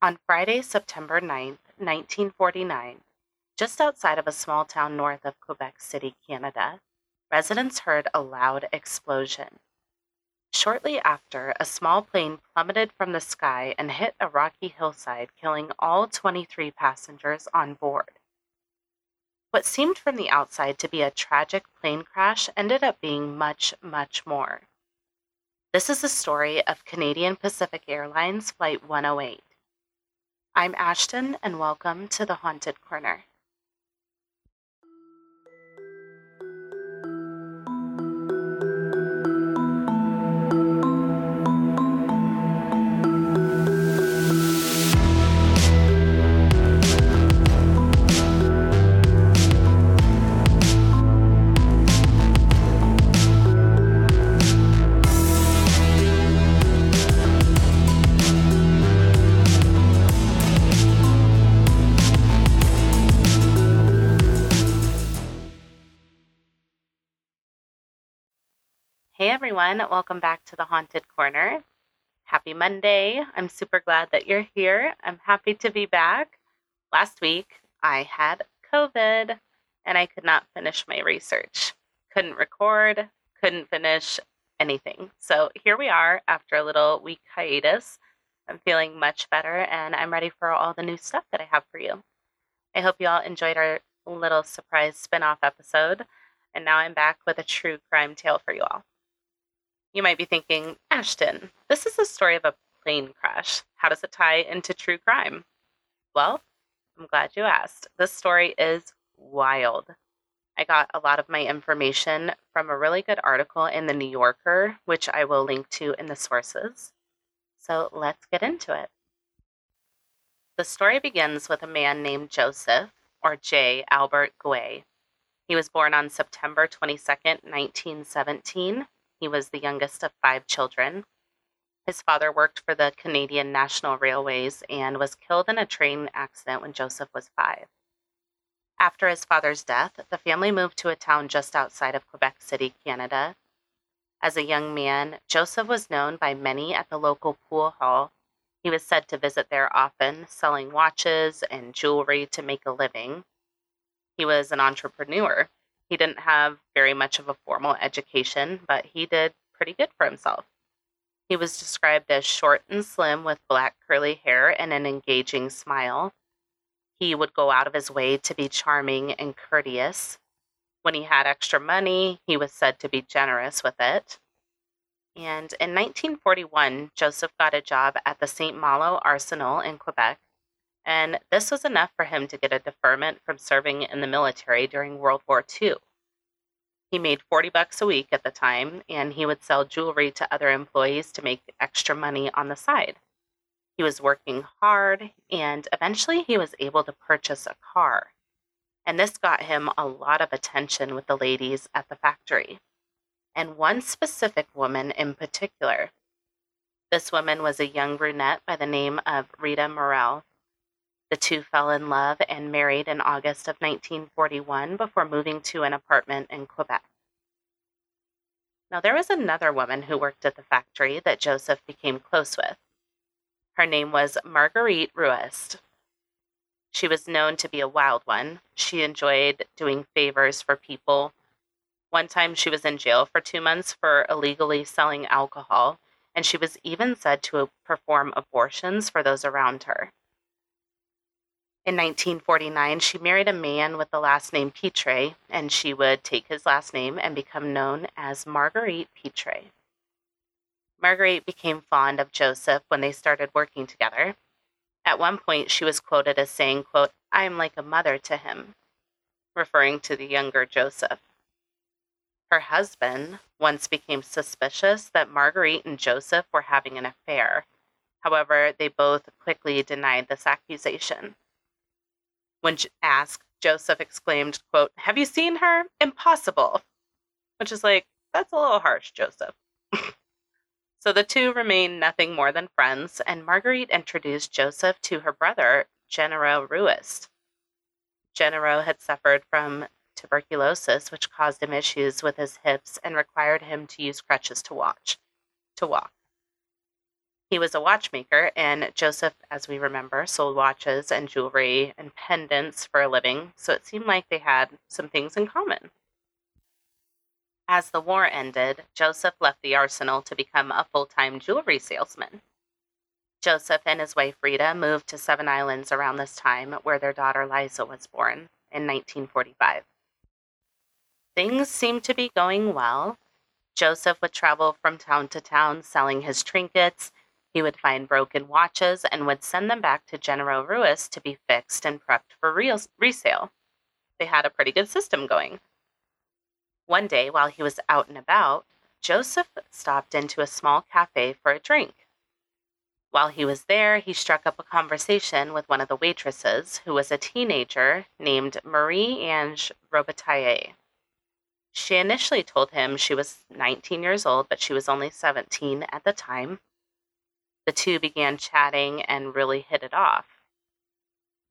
On Friday, September 9th, 1949, just outside of a small town north of Quebec City, Canada, residents heard a loud explosion. Shortly after, a small plane plummeted from the sky and hit a rocky hillside, killing all 23 passengers on board. What seemed from the outside to be a tragic plane crash ended up being much, much more. This is the story of Canadian Pacific Airlines Flight 108. I'm Ashton, and welcome to the Haunted Corner. Hey everyone, welcome back to the Haunted Corner. Happy Monday. I'm super glad that you're here. I'm happy to be back. Last week, I had COVID and I could not finish my research. Couldn't record, couldn't finish anything. So here we are after a little week hiatus. I'm feeling much better and I'm ready for all the new stuff that I have for you. I hope you all enjoyed our little surprise spin off episode. And now I'm back with a true crime tale for you all. You might be thinking, Ashton, this is a story of a plane crash. How does it tie into true crime? Well, I'm glad you asked. This story is wild. I got a lot of my information from a really good article in the New Yorker, which I will link to in the sources. So let's get into it. The story begins with a man named Joseph, or J. Albert Guay. He was born on September 22, 1917, he was the youngest of five children. His father worked for the Canadian National Railways and was killed in a train accident when Joseph was five. After his father's death, the family moved to a town just outside of Quebec City, Canada. As a young man, Joseph was known by many at the local pool hall. He was said to visit there often, selling watches and jewelry to make a living. He was an entrepreneur. He didn't have very much of a formal education, but he did pretty good for himself. He was described as short and slim with black curly hair and an engaging smile. He would go out of his way to be charming and courteous. When he had extra money, he was said to be generous with it. And in 1941, Joseph got a job at the St. Malo Arsenal in Quebec and this was enough for him to get a deferment from serving in the military during World War II. He made 40 bucks a week at the time, and he would sell jewelry to other employees to make extra money on the side. He was working hard, and eventually he was able to purchase a car. And this got him a lot of attention with the ladies at the factory. And one specific woman in particular. This woman was a young brunette by the name of Rita Morel, the two fell in love and married in August of 1941 before moving to an apartment in Quebec. Now, there was another woman who worked at the factory that Joseph became close with. Her name was Marguerite Ruest. She was known to be a wild one. She enjoyed doing favors for people. One time she was in jail for two months for illegally selling alcohol, and she was even said to perform abortions for those around her. In 1949, she married a man with the last name Pitre, and she would take his last name and become known as Marguerite Pitre. Marguerite became fond of Joseph when they started working together. At one point, she was quoted as saying, quote, I am like a mother to him, referring to the younger Joseph. Her husband once became suspicious that Marguerite and Joseph were having an affair. However, they both quickly denied this accusation. When asked, Joseph exclaimed, quote, Have you seen her? Impossible. Which is like, that's a little harsh, Joseph. so the two remained nothing more than friends, and Marguerite introduced Joseph to her brother, Gennaro Ruest. Gennaro had suffered from tuberculosis, which caused him issues with his hips and required him to use crutches to watch to walk. He was a watchmaker, and Joseph, as we remember, sold watches and jewelry and pendants for a living, so it seemed like they had some things in common. As the war ended, Joseph left the arsenal to become a full time jewelry salesman. Joseph and his wife Rita moved to Seven Islands around this time, where their daughter Liza was born in 1945. Things seemed to be going well. Joseph would travel from town to town selling his trinkets. He would find broken watches and would send them back to Genero Ruest to be fixed and prepped for resale. They had a pretty good system going. One day, while he was out and about, Joseph stopped into a small cafe for a drink. While he was there, he struck up a conversation with one of the waitresses, who was a teenager named Marie Ange Robitaille. She initially told him she was 19 years old, but she was only 17 at the time. The two began chatting and really hit it off.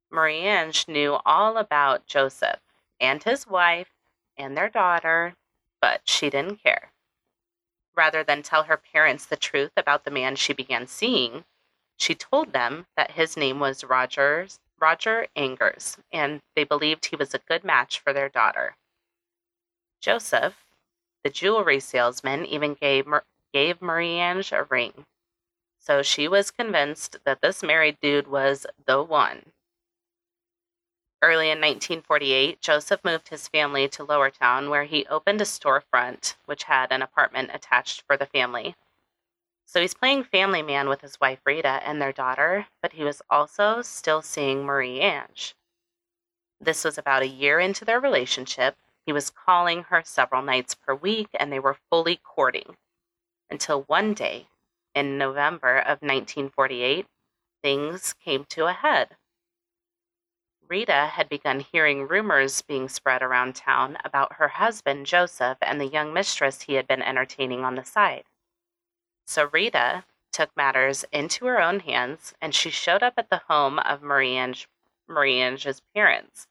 Marie Ange knew all about Joseph and his wife and their daughter, but she didn't care rather than tell her parents the truth about the man she began seeing, she told them that his name was Rogers, Roger Angers, and they believed he was a good match for their daughter. Joseph, the jewelry salesman, even gave, gave Marie Ange a ring. So she was convinced that this married dude was the one. Early in 1948, Joseph moved his family to Lowertown, where he opened a storefront which had an apartment attached for the family. So he's playing family man with his wife Rita and their daughter, but he was also still seeing Marie Ange. This was about a year into their relationship. He was calling her several nights per week, and they were fully courting. Until one day, in November of 1948, things came to a head. Rita had begun hearing rumors being spread around town about her husband, Joseph, and the young mistress he had been entertaining on the side. So Rita took matters into her own hands and she showed up at the home of Marie Ange's parents.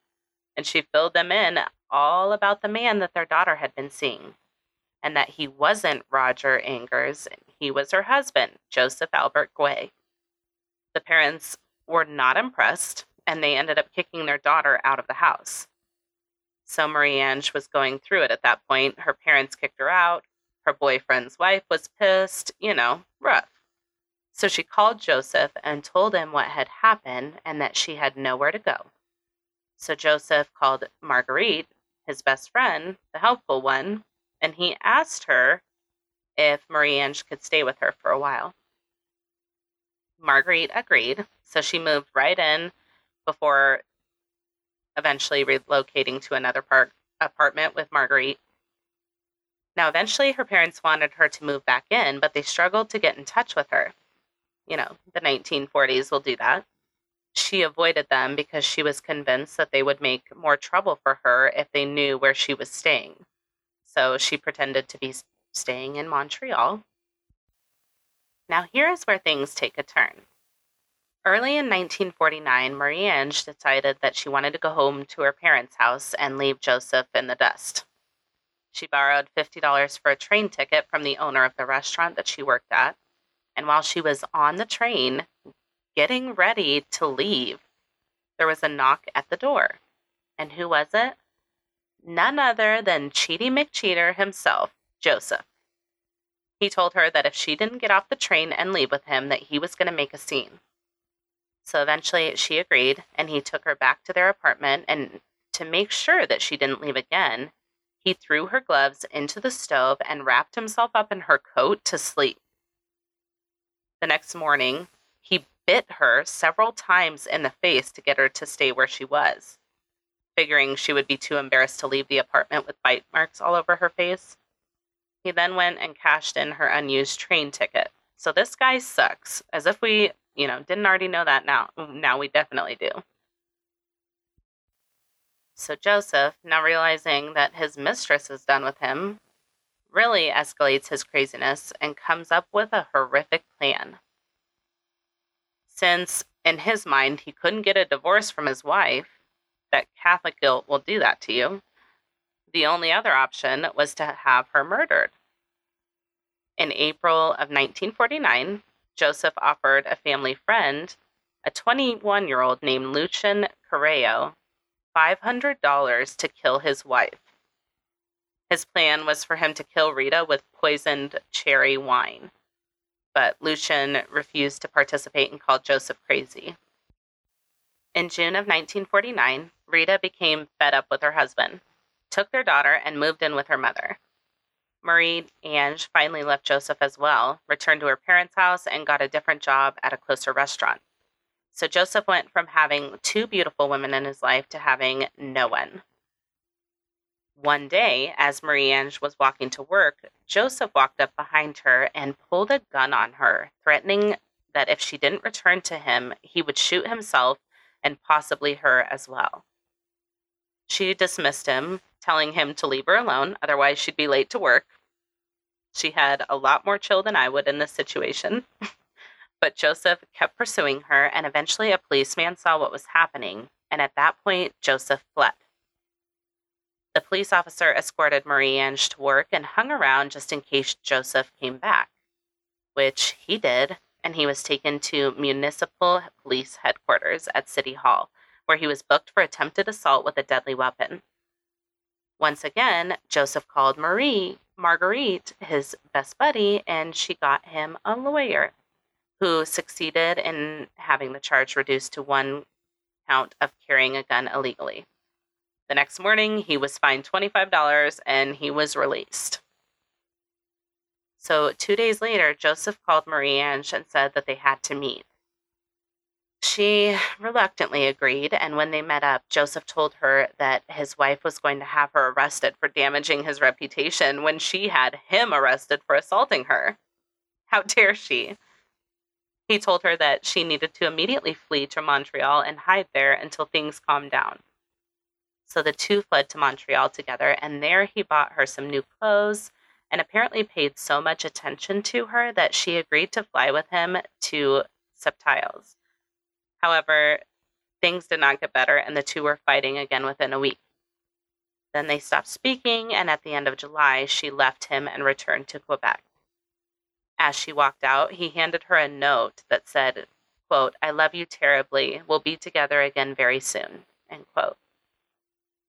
And she filled them in all about the man that their daughter had been seeing and that he wasn't Roger Angers, he was her husband, Joseph Albert Guay. The parents were not impressed and they ended up kicking their daughter out of the house. So Marie Ange was going through it at that point. Her parents kicked her out. Her boyfriend's wife was pissed, you know, rough. So she called Joseph and told him what had happened and that she had nowhere to go. So Joseph called Marguerite, his best friend, the helpful one, and he asked her if Marie Ange could stay with her for a while. Marguerite agreed, so she moved right in before eventually relocating to another park apartment with Marguerite. Now, eventually, her parents wanted her to move back in, but they struggled to get in touch with her. You know, the 1940s will do that. She avoided them because she was convinced that they would make more trouble for her if they knew where she was staying. So she pretended to be staying in Montreal. Now, here is where things take a turn. Early in 1949, Marie Ange decided that she wanted to go home to her parents' house and leave Joseph in the dust. She borrowed $50 for a train ticket from the owner of the restaurant that she worked at. And while she was on the train, getting ready to leave, there was a knock at the door. And who was it? None other than Cheaty McCheater himself, Joseph. He told her that if she didn't get off the train and leave with him, that he was going to make a scene. So eventually she agreed, and he took her back to their apartment. And to make sure that she didn't leave again, he threw her gloves into the stove and wrapped himself up in her coat to sleep. The next morning, he bit her several times in the face to get her to stay where she was, figuring she would be too embarrassed to leave the apartment with bite marks all over her face. He then went and cashed in her unused train ticket. So this guy sucks, as if we you know, didn't already know that now. Now we definitely do. So Joseph, now realizing that his mistress is done with him, really escalates his craziness and comes up with a horrific plan. Since, in his mind, he couldn't get a divorce from his wife, that Catholic guilt will do that to you, the only other option was to have her murdered. In April of 1949, Joseph offered a family friend, a 21 year old named Lucian Carreo, $500 to kill his wife. His plan was for him to kill Rita with poisoned cherry wine, but Lucian refused to participate and called Joseph crazy. In June of 1949, Rita became fed up with her husband, took their daughter, and moved in with her mother. Marie Ange finally left Joseph as well, returned to her parents' house, and got a different job at a closer restaurant. So Joseph went from having two beautiful women in his life to having no one. One day, as Marie Ange was walking to work, Joseph walked up behind her and pulled a gun on her, threatening that if she didn't return to him, he would shoot himself and possibly her as well. She dismissed him, telling him to leave her alone, otherwise, she'd be late to work. She had a lot more chill than I would in this situation. but Joseph kept pursuing her, and eventually a policeman saw what was happening, and at that point, Joseph fled. The police officer escorted Marie Ange to work and hung around just in case Joseph came back, which he did, and he was taken to municipal police headquarters at City Hall, where he was booked for attempted assault with a deadly weapon. Once again, Joseph called Marie, Marguerite, his best buddy, and she got him a lawyer who succeeded in having the charge reduced to one count of carrying a gun illegally. The next morning, he was fined $25 and he was released. So, two days later, Joseph called Marie Ange and said that they had to meet. She reluctantly agreed, and when they met up, Joseph told her that his wife was going to have her arrested for damaging his reputation when she had him arrested for assaulting her. How dare she? He told her that she needed to immediately flee to Montreal and hide there until things calmed down. So the two fled to Montreal together, and there he bought her some new clothes and apparently paid so much attention to her that she agreed to fly with him to Sept-Îles. However, things did not get better, and the two were fighting again within a week. Then they stopped speaking, and at the end of July, she left him and returned to Quebec. As she walked out, he handed her a note that said, quote, I love you terribly. We'll be together again very soon, end quote.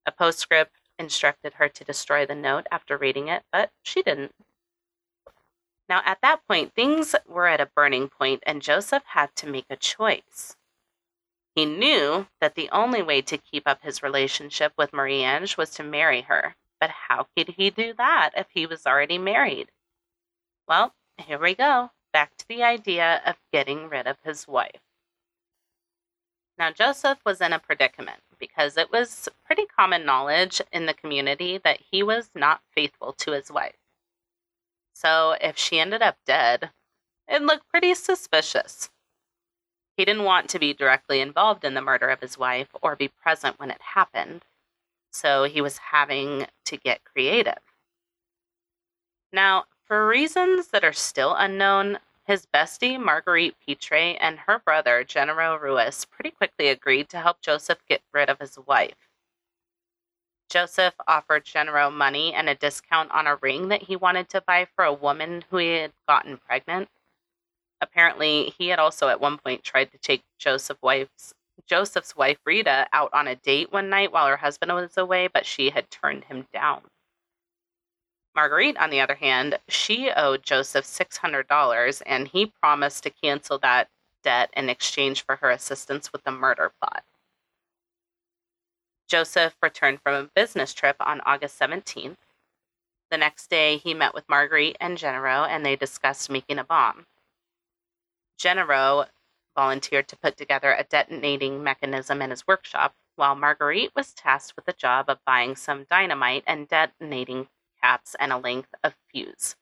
A postscript instructed her to destroy the note after reading it, but she didn't. Now, at that point, things were at a burning point, and Joseph had to make a choice. He knew that the only way to keep up his relationship with Marie Ange was to marry her, but how could he do that if he was already married? Well, here we go, back to the idea of getting rid of his wife. Now, Joseph was in a predicament because it was pretty common knowledge in the community that he was not faithful to his wife. So, if she ended up dead, it looked pretty suspicious. He didn't want to be directly involved in the murder of his wife or be present when it happened, so he was having to get creative. Now, for reasons that are still unknown, his bestie, Marguerite Pitre, and her brother, Genaro Ruest, pretty quickly agreed to help Joseph get rid of his wife. Joseph offered Genaro money and a discount on a ring that he wanted to buy for a woman who he had gotten pregnant. Apparently, he had also at one point tried to take Joseph's wife's Joseph's wife Rita out on a date one night while her husband was away, but she had turned him down. Marguerite, on the other hand, she owed Joseph $600 and he promised to cancel that debt in exchange for her assistance with the murder plot. Joseph returned from a business trip on August 17th. The next day, he met with Marguerite and Genaro and they discussed making a bomb. Genaro volunteered to put together a detonating mechanism in his workshop, while Marguerite was tasked with the job of buying some dynamite and detonating caps, and a length of fuse.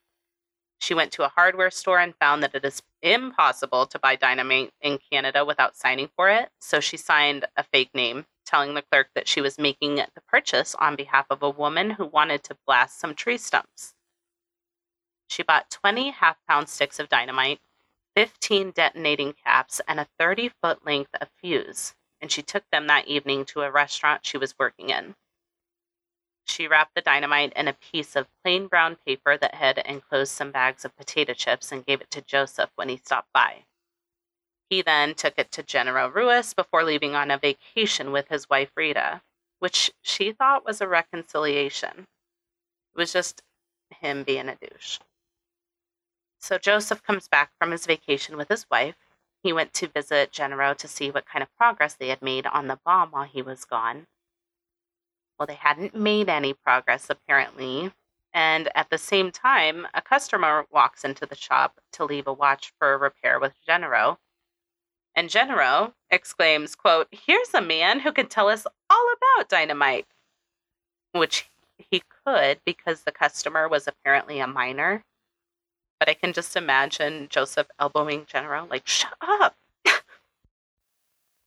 She went to a hardware store and found that it is impossible to buy dynamite in Canada without signing for it, so she signed a fake name, telling the clerk that she was making the purchase on behalf of a woman who wanted to blast some tree stumps. She bought 20 half pound sticks of dynamite, 15 detonating caps, and a 30 foot length of fuse, and she took them that evening to a restaurant she was working in. She wrapped the dynamite in a piece of plain brown paper that had enclosed some bags of potato chips and gave it to Joseph when he stopped by. He then took it to Genero Ruest before leaving on a vacation with his wife Rita, which she thought was a reconciliation. It was just him being a douche. So Joseph comes back from his vacation with his wife. He went to visit Genero to see what kind of progress they had made on the bomb while he was gone. Well, they hadn't made any progress, apparently. And at the same time, a customer walks into the shop to leave a watch for repair with Genero. And Genero exclaims, quote, Here's a man who can tell us all about dynamite. Which he could because the customer was apparently a minor. But I can just imagine Joseph elbowing Genero, like, shut up.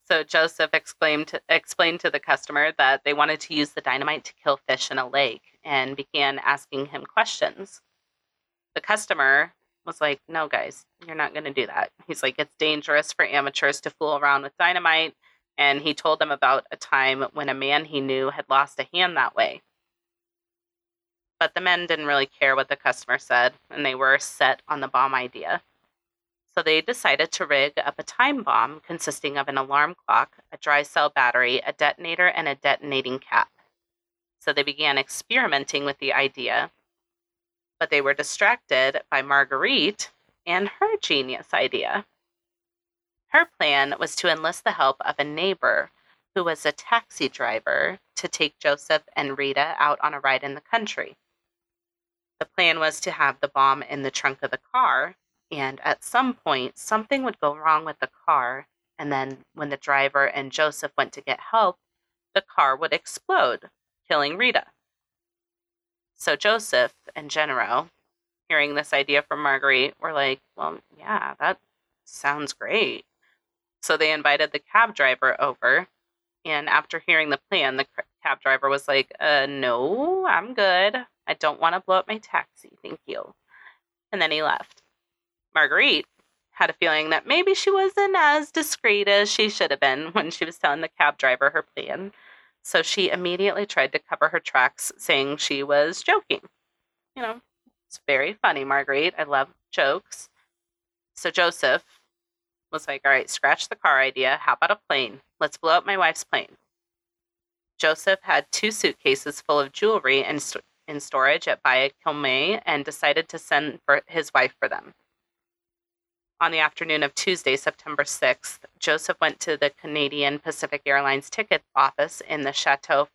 So Joseph explained to, explained to the customer that they wanted to use the dynamite to kill fish in a lake and began asking him questions. The customer was like, no, guys, you're not going to do that. He's like, it's dangerous for amateurs to fool around with dynamite. And he told them about a time when a man he knew had lost a hand that way. But the men didn't really care what the customer said, and they were set on the bomb idea. So they decided to rig up a time bomb consisting of an alarm clock, a dry cell battery, a detonator, and a detonating cap. So they began experimenting with the idea, but they were distracted by Marguerite and her genius idea. Her plan was to enlist the help of a neighbor who was a taxi driver to take Joseph and Rita out on a ride in the country. The plan was to have the bomb in the trunk of the car, and at some point, something would go wrong with the car, and then when the driver and Joseph went to get help, the car would explode, killing Rita. So Joseph and Genero, hearing this idea from Marguerite, were like, well, yeah, that sounds great. So they invited the cab driver over. And after hearing the plan, the cab driver was like, uh, no, I'm good. I don't want to blow up my taxi. Thank you. And then he left. Marguerite had a feeling that maybe she wasn't as discreet as she should have been when she was telling the cab driver her plan. So she immediately tried to cover her tracks, saying she was joking. You know, it's very funny, Marguerite. I love jokes. So Joseph was like, all right, scratch the car idea. How about a plane? Let's blow up my wife's plane. Joseph had two suitcases full of jewelry and st- in storage at Comeau and decided to send for his wife for them. On the afternoon of Tuesday, September 6th, Joseph went to the Canadian Pacific Airlines ticket office in the Chateau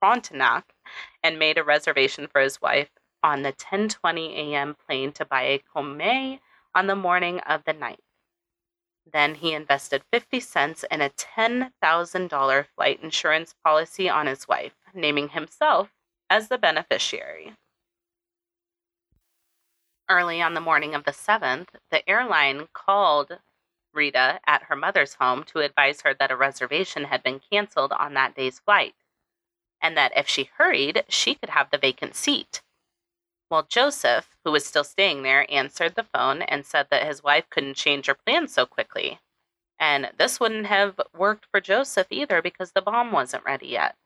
Frontenac and made a reservation for his wife on the 10:20 a.m. plane to Baie Comeau on the morning of the 9th. Then he invested 50 cents in a $10,000 flight insurance policy on his wife, naming himself as the beneficiary. Early on the morning of the 7th, the airline called Rita at her mother's home to advise her that a reservation had been canceled on that day's flight, and that if she hurried, she could have the vacant seat. Well, Joseph, who was still staying there, answered the phone and said that his wife couldn't change her plans so quickly. And this wouldn't have worked for Joseph either because the bomb wasn't ready yet.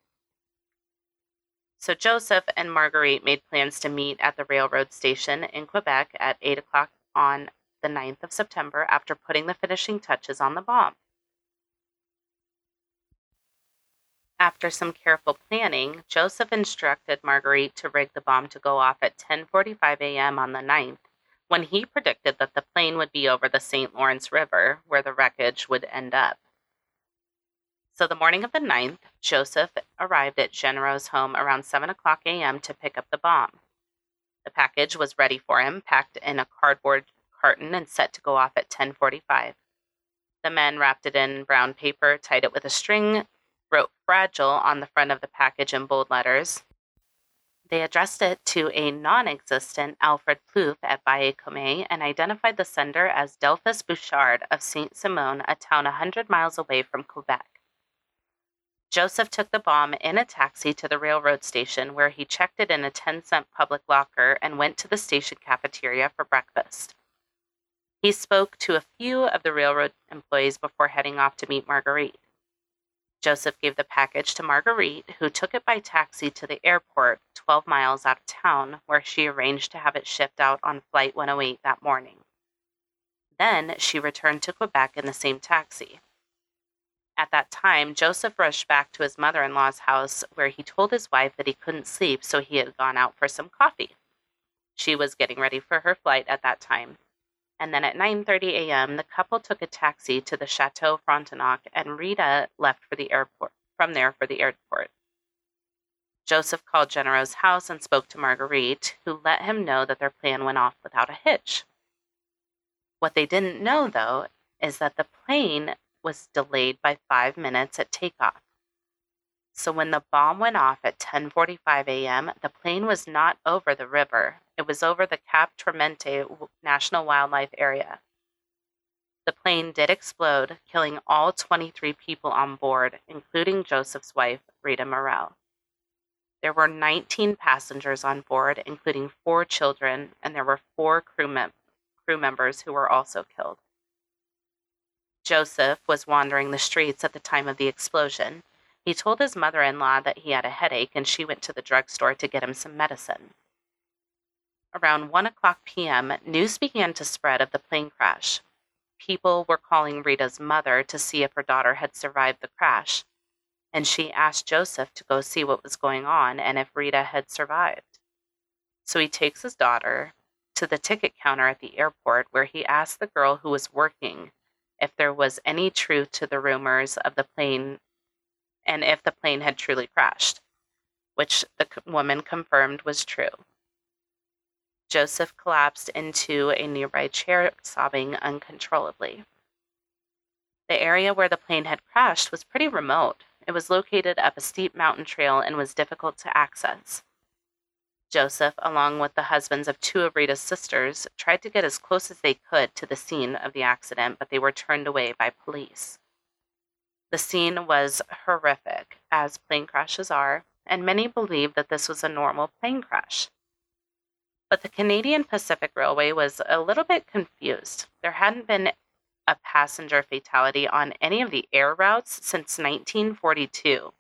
So Joseph and Marguerite made plans to meet at the railroad station in Quebec at 8 o'clock on the 9th of September after putting the finishing touches on the bomb. After some careful planning, Joseph instructed Marguerite to rig the bomb to go off at 10:45 a.m. on the 9th, when he predicted that the plane would be over the St. Lawrence River where the wreckage would end up. So the morning of the 9th, Joseph arrived at Genero's home around 7 o'clock a.m. to pick up the bomb. The package was ready for him, packed in a cardboard carton and set to go off at 10:45. The men wrapped it in brown paper, tied it with a string, wrote fragile on the front of the package in bold letters. They addressed it to a non-existent Alfred Plouffe at Baie Comeau and identified the sender as Delphus Bouchard of Saint Simon, a town a hundred miles away from Quebec. Joseph took the bomb in a taxi to the railroad station where he checked it in a 10 cent public locker and went to the station cafeteria for breakfast. He spoke to a few of the railroad employees before heading off to meet Marguerite. Joseph gave the package to Marguerite, who took it by taxi to the airport 12 miles out of town, where she arranged to have it shipped out on Flight 108 that morning. Then she returned to Quebec in the same taxi. At that time, Joseph rushed back to his mother in law's house, where he told his wife that he couldn't sleep, so he had gone out for some coffee. She was getting ready for her flight at that time. And then at 9:30 a.m., the couple took a taxi to the Chateau Frontenac and Rita left for the airport from there for the airport. Joseph called Genero's house and spoke to Marguerite, who let him know that their plan went off without a hitch. What they didn't know, though, is that the plane was delayed by 5 minutes at takeoff. So when the bomb went off at 10:45 a.m., the plane was not over the river. It was over the Cap Tourmente National Wildlife Area. The plane did explode, killing all 23 people on board, including Joseph's wife, Rita Morel. There were 19 passengers on board, including four children, and there were four crew, mem- crew members who were also killed. Joseph was wandering the streets at the time of the explosion. He told his mother in law that he had a headache and she went to the drugstore to get him some medicine. Around 1 o'clock p.m., news began to spread of the plane crash. People were calling Rita's mother to see if her daughter had survived the crash, and she asked Joseph to go see what was going on and if Rita had survived. So he takes his daughter to the ticket counter at the airport where he asked the girl who was working if there was any truth to the rumors of the plane and if the plane had truly crashed, which the woman confirmed was true. Joseph collapsed into a nearby chair, sobbing uncontrollably. The area where the plane had crashed was pretty remote. It was located up a steep mountain trail and was difficult to access. Joseph, along with the husbands of two of Rita's sisters, tried to get as close as they could to the scene of the accident, but they were turned away by police. The scene was horrific, as plane crashes are, and many believed that this was a normal plane crash. But the Canadian Pacific Railway was a little bit confused. There hadn't been a passenger fatality on any of the air routes since 1942.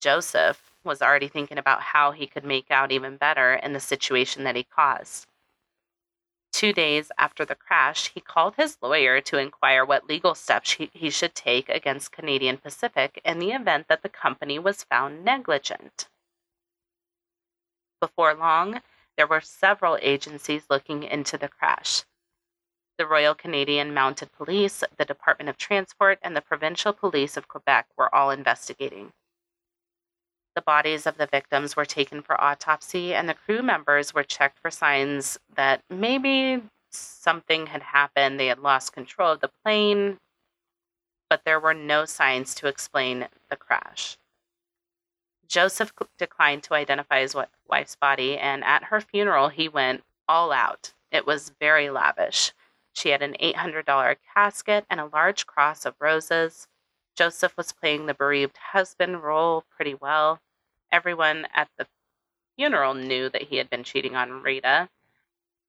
Joseph was already thinking about how he could make out even better in the situation that he caused. Two days after the crash, he called his lawyer to inquire what legal steps he, he should take against Canadian Pacific in the event that the company was found negligent. Before long, there were several agencies looking into the crash. The Royal Canadian Mounted Police, the Department of Transport, and the Provincial Police of Quebec were all investigating. The bodies of the victims were taken for autopsy, and the crew members were checked for signs that maybe something had happened. They had lost control of the plane, but there were no signs to explain the crash. Joseph declined to identify his wife's body, and at her funeral, he went all out. It was very lavish. She had an $800 casket and a large cross of roses. Joseph was playing the bereaved husband role pretty well. Everyone at the funeral knew that he had been cheating on Rita,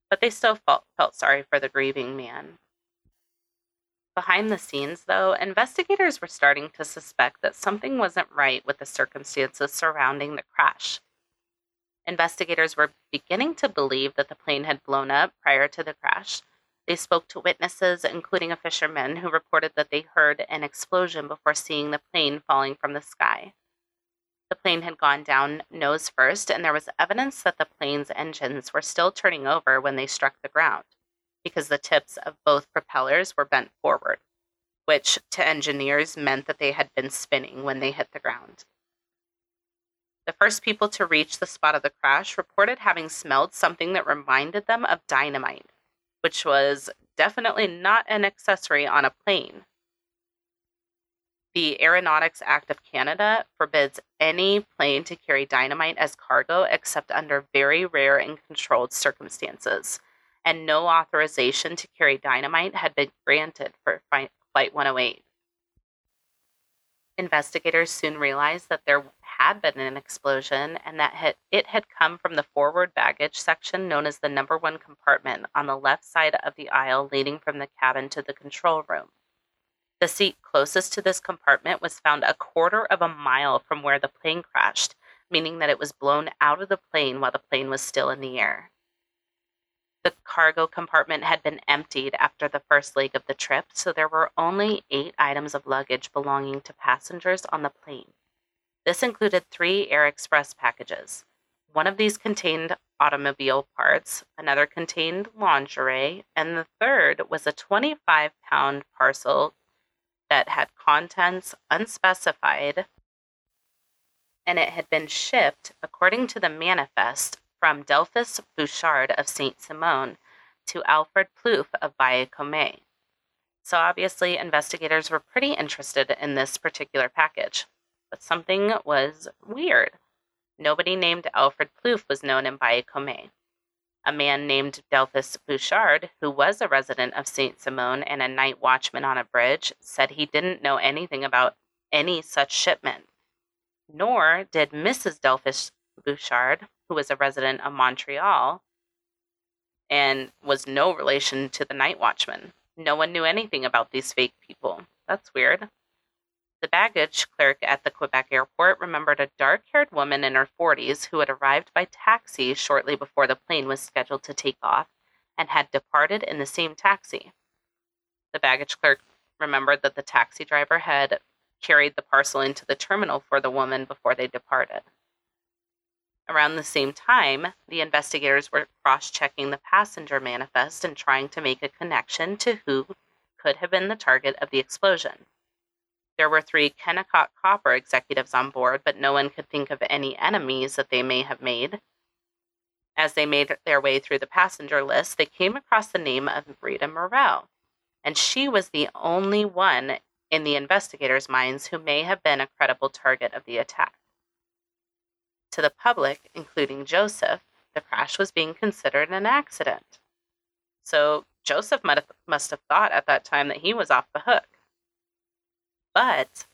but they still felt, felt sorry for the grieving man. Behind the scenes, though, investigators were starting to suspect that something wasn't right with the circumstances surrounding the crash. Investigators were beginning to believe that the plane had blown up prior to the crash, they spoke to witnesses, including a fisherman who reported that they heard an explosion before seeing the plane falling from the sky. The plane had gone down nose first, and there was evidence that the plane's engines were still turning over when they struck the ground, because the tips of both propellers were bent forward, which to engineers meant that they had been spinning when they hit the ground. The first people to reach the spot of the crash reported having smelled something that reminded them of dynamite which was definitely not an accessory on a plane. The Aeronautics Act of Canada forbids any plane to carry dynamite as cargo except under very rare and controlled circumstances, and no authorization to carry dynamite had been granted for Flight 108. Investigators soon realized that there had been an explosion and that it had come from the forward baggage section known as the number one compartment on the left side of the aisle leading from the cabin to the control room. The seat closest to this compartment was found a quarter of a mile from where the plane crashed, meaning that it was blown out of the plane while the plane was still in the air. The cargo compartment had been emptied after the first leg of the trip, so there were only eight items of luggage belonging to passengers on the plane. This included three Air Express packages. One of these contained automobile parts, another contained lingerie, and the third was a 25 pound parcel that had contents unspecified and it had been shipped, according to the manifest, from Delphus Bouchard of Saint Simon to Alfred Plouffe of Baie So obviously, investigators were pretty interested in this particular package. But something was weird. Nobody named Alfred Plouffe was known in Baie A man named Delphus Bouchard, who was a resident of Saint Simon and a night watchman on a bridge, said he didn't know anything about any such shipment nor did Mrs. Delphus Bouchard, who was a resident of Montreal and was no relation to the night watchman. No one knew anything about these fake people. That's weird. The baggage clerk at the Quebec airport remembered a dark haired woman in her 40s who had arrived by taxi shortly before the plane was scheduled to take off and had departed in the same taxi. The baggage clerk remembered that the taxi driver had carried the parcel into the terminal for the woman before they departed. Around the same time, the investigators were cross checking the passenger manifest and trying to make a connection to who could have been the target of the explosion. There were three Kennecott Copper executives on board, but no one could think of any enemies that they may have made. As they made their way through the passenger list, they came across the name of Rita Morel, and she was the only one in the investigators' minds who may have been a credible target of the attack. To the public, including Joseph, the crash was being considered an accident. So Joseph must have thought at that time that he was off the hook. But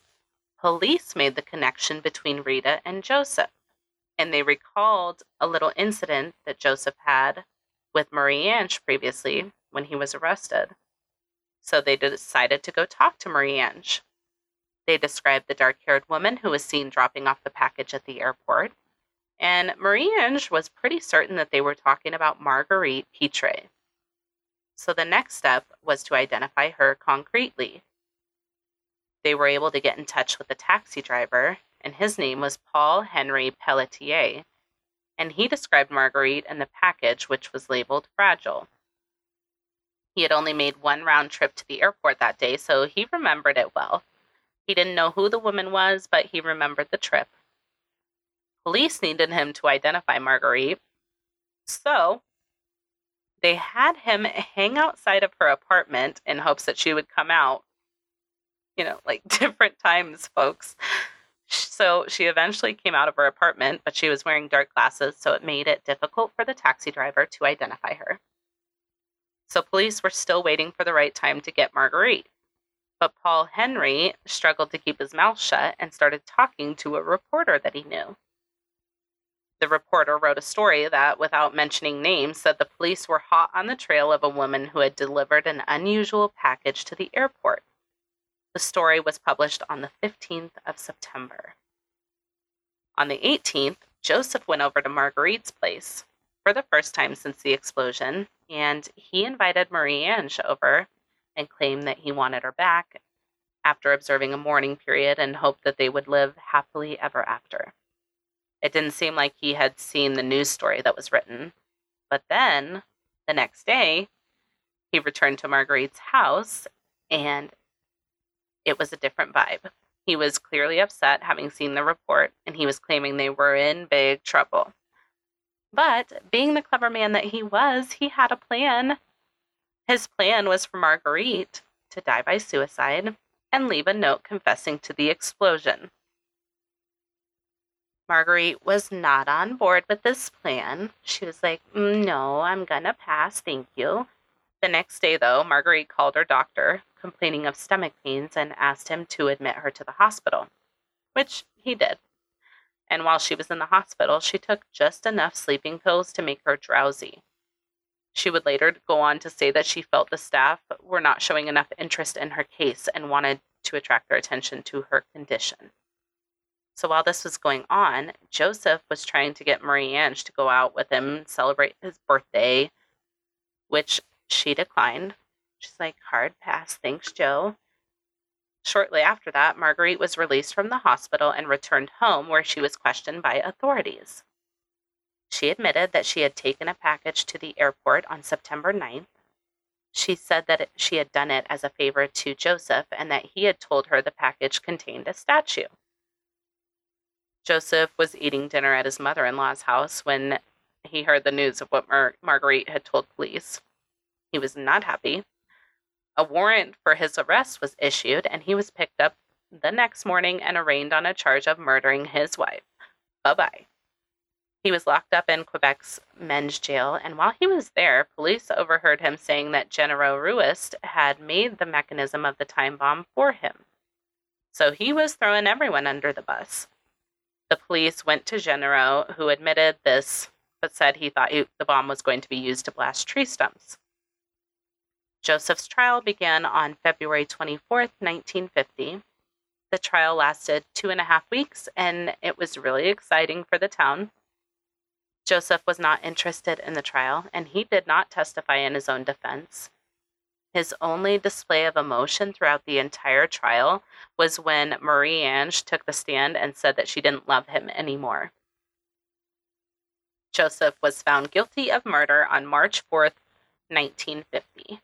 police made the connection between Rita and Joseph, and they recalled a little incident that Joseph had with Marie Ange previously when he was arrested. So they decided to go talk to Marie Ange. They described the dark haired woman who was seen dropping off the package at the airport. And Marie Ange was pretty certain that they were talking about Marguerite Pitre. So the next step was to identify her concretely. They were able to get in touch with the taxi driver, and his name was Paul Henry Pelletier, and he described Marguerite and the package, which was labeled fragile. He had only made one round trip to the airport that day, so he remembered it well. He didn't know who the woman was, but he remembered the trip. Police needed him to identify Marguerite, so they had him hang outside of her apartment in hopes that she would come out. You know, like different times, folks. So she eventually came out of her apartment, but she was wearing dark glasses, so it made it difficult for the taxi driver to identify her so police were still waiting for the right time to get Marguerite. But Paul Henry struggled to keep his mouth shut and started talking to a reporter that he knew. The reporter wrote a story that, without mentioning names, said the police were hot on the trail of a woman who had delivered an unusual package to the airport. The story was published on the 15th of September. On the 18th, Joseph went over to Marguerite's place for the first time since the explosion and he invited Marie Ange over and claimed that he wanted her back after observing a mourning period and hoped that they would live happily ever after. It didn't seem like he had seen the news story that was written. But then, the next day, he returned to Marguerite's house and it was a different vibe. He was clearly upset having seen the report and he was claiming they were in big trouble. But being the clever man that he was, he had a plan. His plan was for Marguerite to die by suicide and leave a note confessing to the explosion. Marguerite was not on board with this plan. She was like, mm, No, I'm gonna pass, thank you. The next day, though, Marguerite called her doctor, complaining of stomach pains, and asked him to admit her to the hospital, which he did and while she was in the hospital, she took just enough sleeping pills to make her drowsy. She would later go on to say that she felt the staff were not showing enough interest in her case and wanted to attract their attention to her condition. So while this was going on, Joseph was trying to get Marie Ange to go out with him and celebrate his birthday, which she declined. She's like, hard pass, thanks, Joe. Shortly after that, Marguerite was released from the hospital and returned home where she was questioned by authorities. She admitted that she had taken a package to the airport on September 9th. She said that she had done it as a favor to Joseph and that he had told her the package contained a statue. Joseph was eating dinner at his mother in law's house when he heard the news of what Mar- Marguerite had told police. He was not happy. A warrant for his arrest was issued, and he was picked up the next morning and arraigned on a charge of murdering his wife. Bye bye. He was locked up in Quebec's men's jail, and while he was there, police overheard him saying that Genero Ruest had made the mechanism of the time bomb for him. So he was throwing everyone under the bus. The police went to Genero, who admitted this, but said he thought he, the bomb was going to be used to blast tree stumps. Joseph's trial began on February 24, 1950. The trial lasted two and a half weeks, and it was really exciting for the town. Joseph was not interested in the trial, and he did not testify in his own defense. His only display of emotion throughout the entire trial was when Marie Ange took the stand and said that she didn't love him anymore. Joseph was found guilty of murder on March 4th, 1950.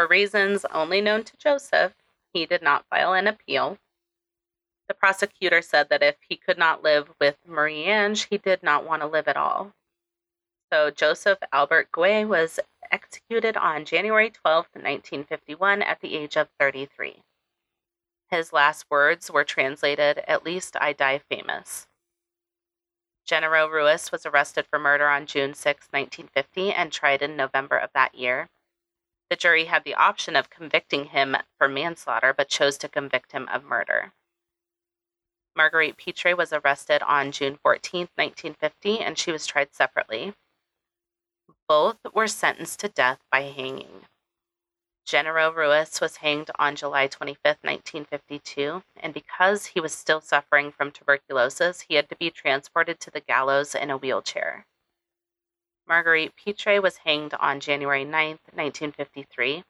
For reasons only known to Joseph, he did not file an appeal. The prosecutor said that if he could not live with Marie Ange, he did not want to live at all. So Joseph Albert Guay was executed on January 12, 1951, at the age of 33. His last words were translated, At least I die famous. Genero Ruest was arrested for murder on June 6, 1950, and tried in November of that year. The jury had the option of convicting him for manslaughter, but chose to convict him of murder. Marguerite Pitre was arrested on June 14, 1950, and she was tried separately. Both were sentenced to death by hanging. Genero Ruest was hanged on July 25, 1952, and because he was still suffering from tuberculosis, he had to be transported to the gallows in a wheelchair. Marguerite Pitre was hanged on January 9, 1953.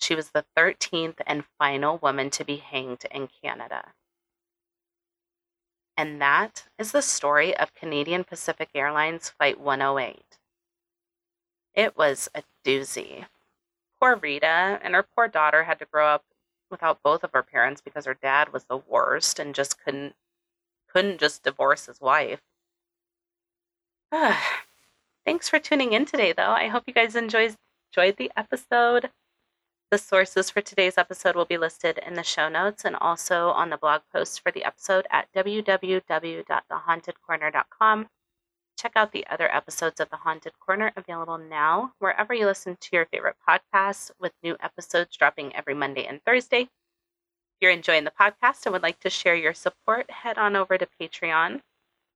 She was the 13th and final woman to be hanged in Canada. And that is the story of Canadian Pacific Airlines Flight 108. It was a doozy. Poor Rita and her poor daughter had to grow up without both of her parents because her dad was the worst and just couldn't couldn't just divorce his wife. Thanks for tuning in today though. I hope you guys enjoyed enjoyed the episode. The sources for today's episode will be listed in the show notes and also on the blog post for the episode at www.thehauntedcorner.com. Check out the other episodes of The Haunted Corner available now, wherever you listen to your favorite podcasts, with new episodes dropping every Monday and Thursday. If you're enjoying the podcast and would like to share your support, head on over to Patreon.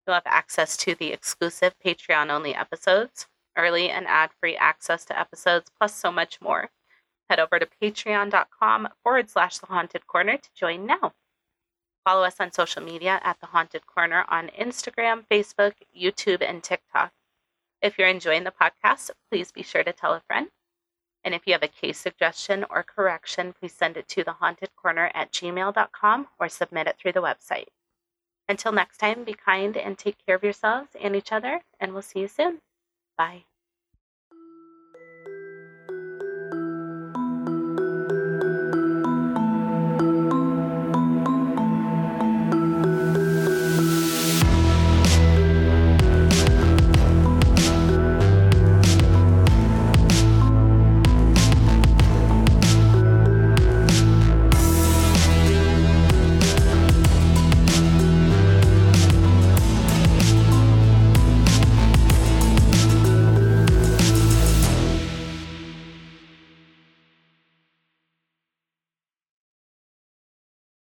You'll have access to the exclusive Patreon only episodes, early and ad free access to episodes, plus so much more. Head over to patreon.com forward slash the haunted corner to join now. Follow us on social media at The Haunted Corner on Instagram, Facebook, YouTube, and TikTok. If you're enjoying the podcast, please be sure to tell a friend. And if you have a case suggestion or correction, please send it to thehauntedcorner at gmail.com or submit it through the website. Until next time, be kind and take care of yourselves and each other, and we'll see you soon. Bye.